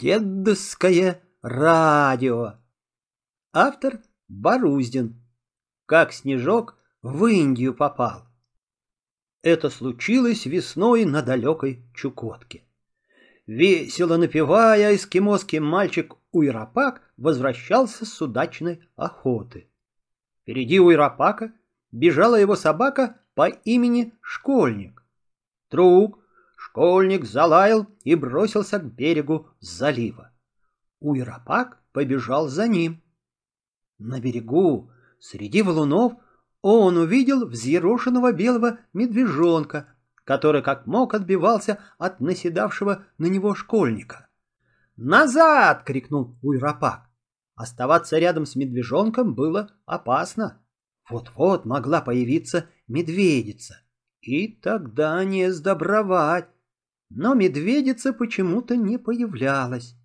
Дедовское радио. Автор Боруздин. Как Снежок в Индию попал. Это случилось весной на далекой Чукотке. Весело напевая, эскимосский мальчик Уйрапак возвращался с удачной охоты. Впереди Уйрапака бежала его собака по имени Школьник. Друг, Школьник залаял и бросился к берегу залива. Уйрапак побежал за ним. На берегу, среди валунов, он увидел взъерошенного белого медвежонка, который как мог отбивался от наседавшего на него школьника. «Назад!» — крикнул Уйрапак. Оставаться рядом с медвежонком было опасно. Вот-вот могла появиться медведица. И тогда не сдобровать но медведица почему-то не появлялась.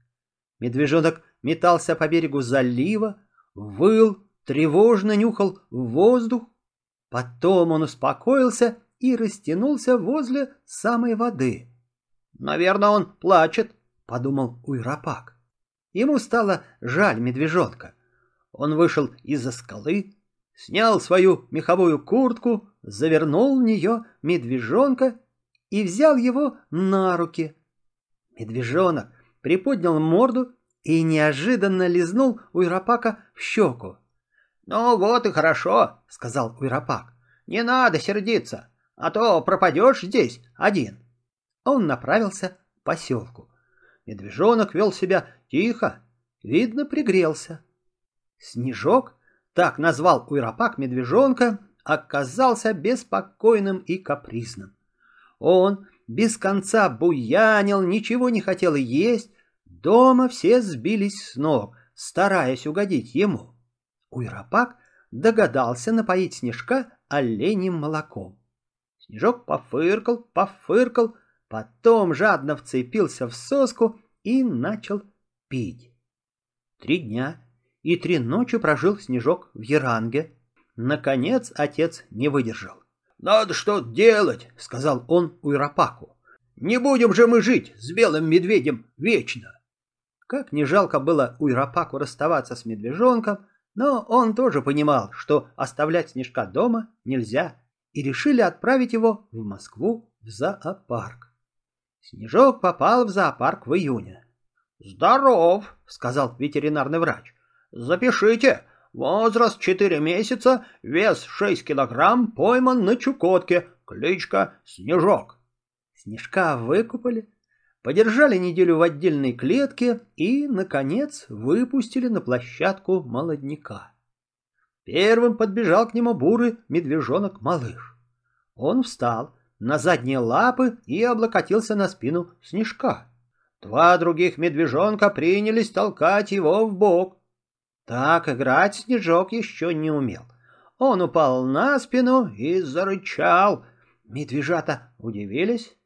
Медвежонок метался по берегу залива, выл, тревожно нюхал воздух. Потом он успокоился и растянулся возле самой воды. «Наверное, он плачет», — подумал Уйрапак. Ему стало жаль медвежонка. Он вышел из-за скалы, снял свою меховую куртку, завернул в нее медвежонка и взял его на руки. Медвежонок приподнял морду и неожиданно лизнул Уйрапака в щеку. — Ну вот и хорошо, — сказал Уйрапак. — Не надо сердиться, а то пропадешь здесь один. Он направился к поселку. Медвежонок вел себя тихо, видно, пригрелся. Снежок, так назвал Уйрапак медвежонка, оказался беспокойным и капризным. Он без конца буянил, ничего не хотел есть. Дома все сбились с ног, стараясь угодить ему. Уйрапак догадался напоить Снежка оленем молоком. Снежок пофыркал, пофыркал, потом жадно вцепился в соску и начал пить. Три дня и три ночи прожил Снежок в Яранге. Наконец отец не выдержал. «Надо что-то делать», — сказал он Уйрапаку. «Не будем же мы жить с белым медведем вечно». Как не жалко было Уйрапаку расставаться с медвежонком, но он тоже понимал, что оставлять Снежка дома нельзя, и решили отправить его в Москву в зоопарк. Снежок попал в зоопарк в июне. «Здоров», — сказал ветеринарный врач. «Запишите, Возраст четыре месяца, вес шесть килограмм, пойман на Чукотке, кличка Снежок. Снежка выкупали, подержали неделю в отдельной клетке и, наконец, выпустили на площадку молодняка. Первым подбежал к нему бурый медвежонок-малыш. Он встал на задние лапы и облокотился на спину Снежка. Два других медвежонка принялись толкать его в бок. Так играть Снежок еще не умел. Он упал на спину и зарычал. Медвежата удивились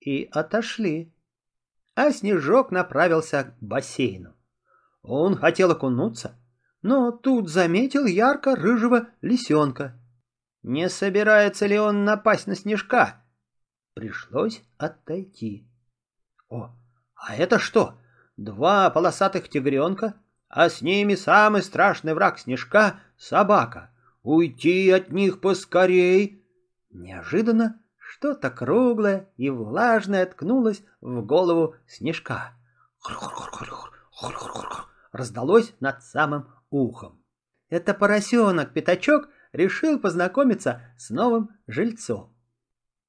и отошли. А Снежок направился к бассейну. Он хотел окунуться, но тут заметил ярко-рыжего лисенка. Не собирается ли он напасть на Снежка? Пришлось отойти. О, а это что? Два полосатых тигренка а с ними самый страшный враг снежка — собака. Уйти от них поскорей. Неожиданно что-то круглое и влажное ткнулось в голову снежка. Раздалось над самым ухом. Это поросенок-пятачок решил познакомиться с новым жильцом.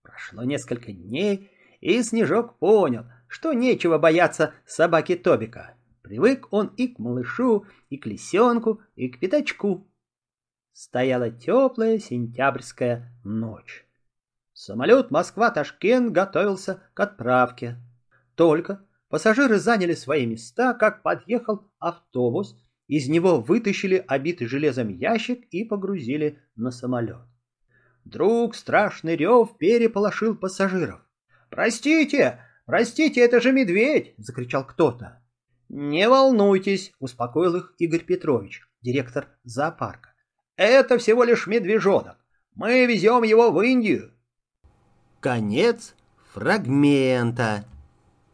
Прошло несколько дней, и Снежок понял, что нечего бояться собаки Тобика. Привык он и к малышу, и к лисенку, и к пятачку. Стояла теплая сентябрьская ночь. Самолет Москва-Ташкент готовился к отправке. Только пассажиры заняли свои места, как подъехал автобус, из него вытащили обитый железом ящик и погрузили на самолет. Вдруг страшный рев переполошил пассажиров. «Простите! Простите, это же медведь!» — закричал кто-то. «Не волнуйтесь», — успокоил их Игорь Петрович, директор зоопарка. «Это всего лишь медвежонок. Мы везем его в Индию». Конец фрагмента.